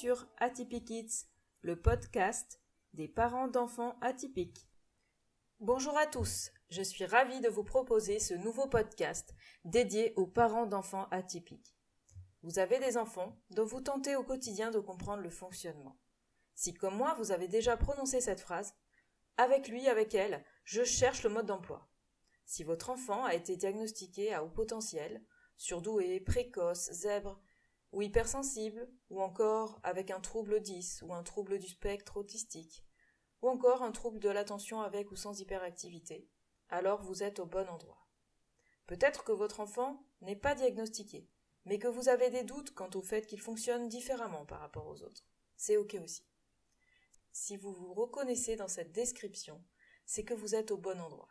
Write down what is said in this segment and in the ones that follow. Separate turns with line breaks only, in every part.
sur Kids, le podcast des parents d'enfants atypiques. Bonjour à tous, je suis ravie de vous proposer ce nouveau podcast dédié aux parents d'enfants atypiques. Vous avez des enfants dont vous tentez au quotidien de comprendre le fonctionnement. Si comme moi vous avez déjà prononcé cette phrase, avec lui, avec elle, je cherche le mode d'emploi. Si votre enfant a été diagnostiqué à haut potentiel, surdoué, précoce, zèbre, ou hypersensible, ou encore avec un trouble 10 ou un trouble du spectre autistique, ou encore un trouble de l'attention avec ou sans hyperactivité, alors vous êtes au bon endroit. Peut-être que votre enfant n'est pas diagnostiqué, mais que vous avez des doutes quant au fait qu'il fonctionne différemment par rapport aux autres. C'est ok aussi. Si vous vous reconnaissez dans cette description, c'est que vous êtes au bon endroit.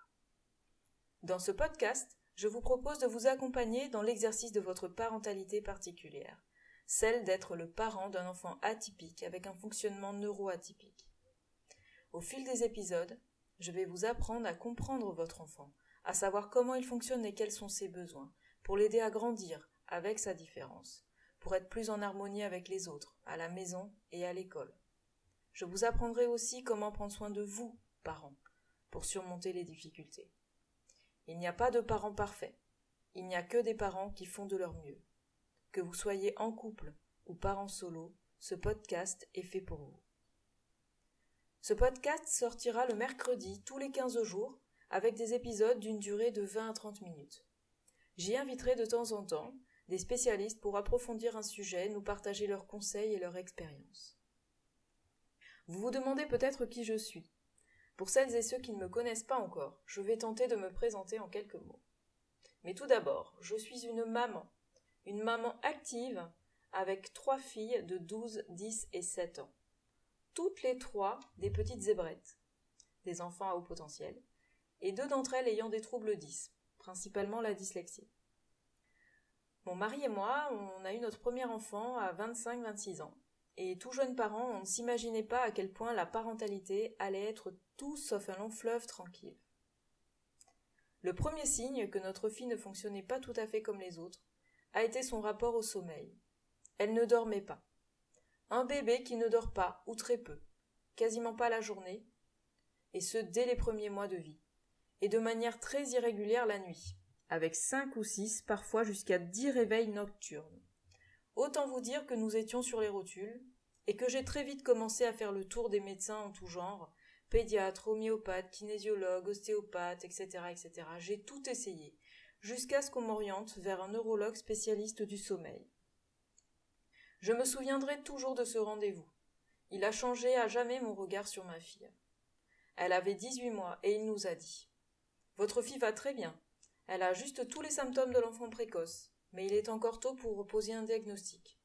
Dans ce podcast, je vous propose de vous accompagner dans l'exercice de votre parentalité particulière, celle d'être le parent d'un enfant atypique avec un fonctionnement neuroatypique. Au fil des épisodes, je vais vous apprendre à comprendre votre enfant, à savoir comment il fonctionne et quels sont ses besoins, pour l'aider à grandir avec sa différence, pour être plus en harmonie avec les autres, à la maison et à l'école. Je vous apprendrai aussi comment prendre soin de vous, parents, pour surmonter les difficultés. Il n'y a pas de parents parfaits. Il n'y a que des parents qui font de leur mieux. Que vous soyez en couple ou parents solo, ce podcast est fait pour vous. Ce podcast sortira le mercredi tous les 15 jours avec des épisodes d'une durée de 20 à 30 minutes. J'y inviterai de temps en temps des spécialistes pour approfondir un sujet, nous partager leurs conseils et leurs expériences. Vous vous demandez peut-être qui je suis. Pour celles et ceux qui ne me connaissent pas encore, je vais tenter de me présenter en quelques mots. Mais tout d'abord, je suis une maman, une maman active avec trois filles de 12, 10 et 7 ans. Toutes les trois des petites zébrettes, des enfants à haut potentiel, et deux d'entre elles ayant des troubles 10, principalement la dyslexie. Mon mari et moi, on a eu notre premier enfant à 25-26 ans, et tout jeune parent, on ne s'imaginait pas à quel point la parentalité allait être tout sauf un long fleuve tranquille. Le premier signe que notre fille ne fonctionnait pas tout à fait comme les autres a été son rapport au sommeil. Elle ne dormait pas. Un bébé qui ne dort pas, ou très peu, quasiment pas la journée, et ce dès les premiers mois de vie, et de manière très irrégulière la nuit, avec cinq ou six, parfois jusqu'à dix réveils nocturnes. Autant vous dire que nous étions sur les rotules, et que j'ai très vite commencé à faire le tour des médecins en tout genre, pédiatres, homéopathes, kinésiologues, ostéopathes, etc., etc. J'ai tout essayé, jusqu'à ce qu'on m'oriente vers un neurologue spécialiste du sommeil. Je me souviendrai toujours de ce rendez-vous. Il a changé à jamais mon regard sur ma fille. Elle avait dix-huit mois et il nous a dit Votre fille va très bien. Elle a juste tous les symptômes de l'enfant précoce mais il est encore tôt pour reposer un diagnostic.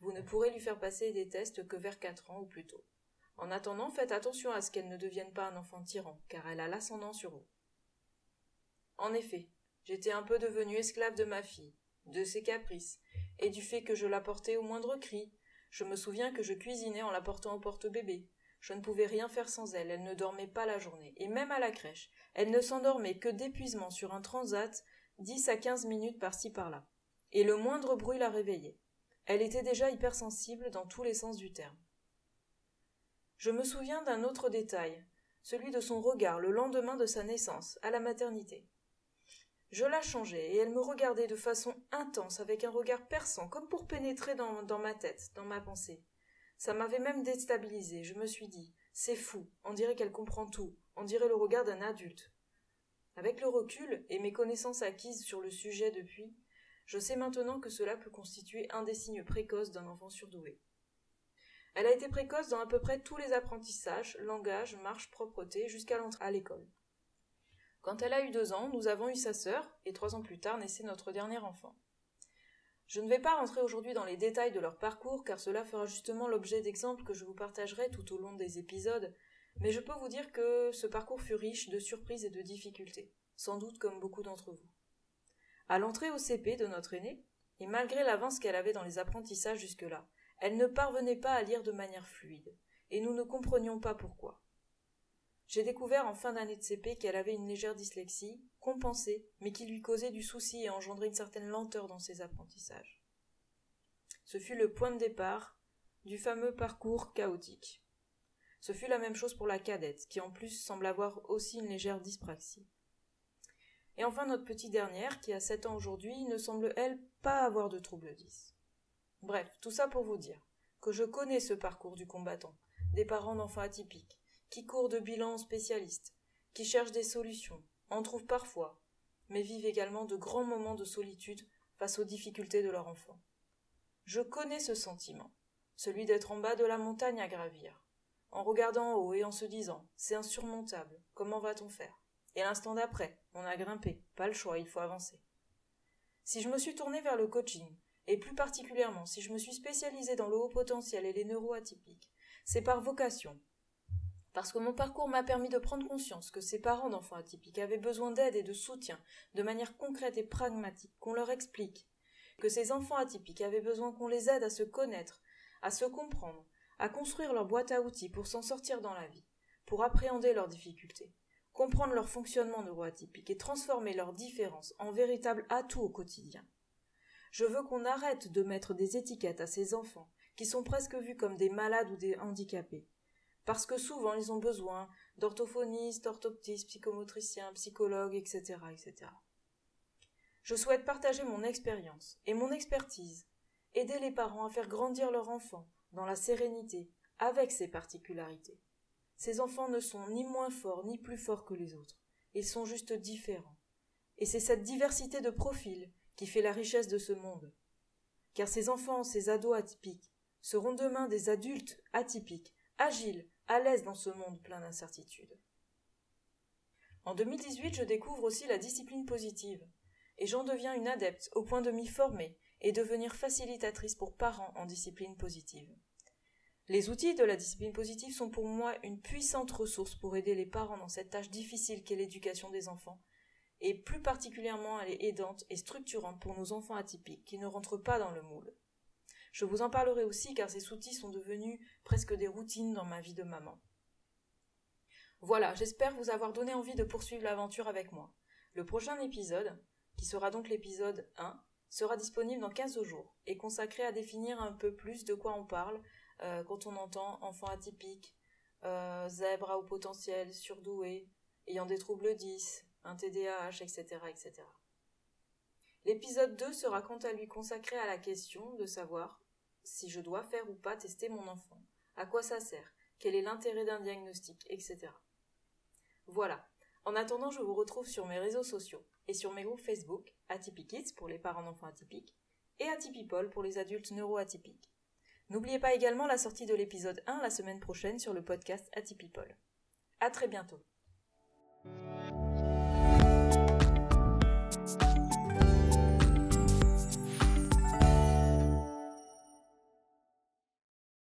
Vous ne pourrez lui faire passer des tests que vers quatre ans ou plus tôt. En attendant, faites attention à ce qu'elle ne devienne pas un enfant tyran, car elle a l'ascendant sur vous. En effet, j'étais un peu devenue esclave de ma fille, de ses caprices, et du fait que je la portais au moindre cri. Je me souviens que je cuisinais en la portant au porte-bébé. Je ne pouvais rien faire sans elle, elle ne dormait pas la journée, et même à la crèche, elle ne s'endormait que d'épuisement sur un transat, dix à quinze minutes par-ci par-là et le moindre bruit la réveillait. Elle était déjà hypersensible dans tous les sens du terme. Je me souviens d'un autre détail, celui de son regard le lendemain de sa naissance, à la maternité. Je la changeais, et elle me regardait de façon intense, avec un regard perçant, comme pour pénétrer dans, ma tête, dans ma pensée. Ça m'avait même déstabilisé, je me suis dit, c'est fou, on dirait qu'elle comprend tout, on dirait le regard d'un adulte. Avec le recul et mes connaissances acquises sur le sujet depuis, je sais maintenant que cela peut constituer un des signes précoces d'un enfant surdoué. Elle a été précoce dans à peu près tous les apprentissages, langage, marche, propreté, jusqu'à l'entrée à l'école. Quand elle a eu deux ans, nous avons eu sa sœur, et trois ans plus tard naissait notre dernier enfant. Je ne vais pas rentrer aujourd'hui dans les détails de leur parcours, car cela fera justement l'objet d'exemples que je vous partagerai tout au long des épisodes, mais je peux vous dire que ce parcours fut riche de surprises et de difficultés, sans doute comme beaucoup d'entre vous. À l'entrée au CP de notre aînée, et malgré l'avance qu'elle avait dans les apprentissages jusque-là, elle ne parvenait pas à lire de manière fluide, et nous ne comprenions pas pourquoi. J'ai découvert en fin d'année de CP qu'elle avait une légère dyslexie, compensée, mais qui lui causait du souci et engendrait une certaine lenteur dans ses apprentissages. Ce fut le point de départ du fameux parcours chaotique. Ce fut la même chose pour la cadette, qui en plus semble avoir aussi une légère dyspraxie. Et enfin notre petite dernière, qui a 7 ans aujourd'hui, ne semble elle pas avoir de trouble 10. Bref, tout ça pour vous dire que je connais ce parcours du combattant, des parents d'enfants atypiques, qui courent de bilans spécialistes, qui cherchent des solutions, en trouvent parfois, mais vivent également de grands moments de solitude face aux difficultés de leur enfant. Je connais ce sentiment, celui d'être en bas de la montagne à gravir, en regardant en haut et en se disant c'est insurmontable, comment va-t-on faire? Et l'instant d'après, on a grimpé, pas le choix, il faut avancer. Si je me suis tournée vers le coaching, et plus particulièrement si je me suis spécialisée dans le haut potentiel et les neuroatypiques, c'est par vocation. Parce que mon parcours m'a permis de prendre conscience que ces parents d'enfants atypiques avaient besoin d'aide et de soutien de manière concrète et pragmatique, qu'on leur explique, que ces enfants atypiques avaient besoin qu'on les aide à se connaître, à se comprendre, à construire leur boîte à outils pour s'en sortir dans la vie, pour appréhender leurs difficultés, comprendre leur fonctionnement neuroatypique et transformer leurs différences en véritables atouts au quotidien. Je veux qu'on arrête de mettre des étiquettes à ces enfants qui sont presque vus comme des malades ou des handicapés, parce que souvent ils ont besoin d'orthophonistes, orthoptistes, psychomotriciens, psychologues, etc., etc. Je souhaite partager mon expérience et mon expertise, aider les parents à faire grandir leur enfant dans la sérénité, avec ses particularités. Ces enfants ne sont ni moins forts ni plus forts que les autres, ils sont juste différents. Et c'est cette diversité de profils qui fait la richesse de ce monde. Car ces enfants, ces ados atypiques, seront demain des adultes atypiques, agiles, à l'aise dans ce monde plein d'incertitudes. En 2018, je découvre aussi la discipline positive, et j'en deviens une adepte au point de m'y former et devenir facilitatrice pour parents en discipline positive. Les outils de la discipline positive sont pour moi une puissante ressource pour aider les parents dans cette tâche difficile qu'est l'éducation des enfants et plus particulièrement elle est aidante et structurante pour nos enfants atypiques qui ne rentrent pas dans le moule. Je vous en parlerai aussi car ces outils sont devenus presque des routines dans ma vie de maman. Voilà, j'espère vous avoir donné envie de poursuivre l'aventure avec moi. Le prochain épisode, qui sera donc l'épisode 1, sera disponible dans 15 jours et consacré à définir un peu plus de quoi on parle euh, quand on entend enfant atypique, euh, zèbre à haut potentiel, surdoué, ayant des troubles 10, un TDAH, etc. etc. L'épisode 2 sera quant à lui consacré à la question de savoir si je dois faire ou pas tester mon enfant, à quoi ça sert, quel est l'intérêt d'un diagnostic, etc. Voilà. En attendant, je vous retrouve sur mes réseaux sociaux et sur mes groupes Facebook, Atypic pour les parents d'enfants atypiques et Atypipol pour les adultes neuroatypiques. N'oubliez pas également la sortie de l'épisode 1 la semaine prochaine sur le podcast Atypipol. À très bientôt.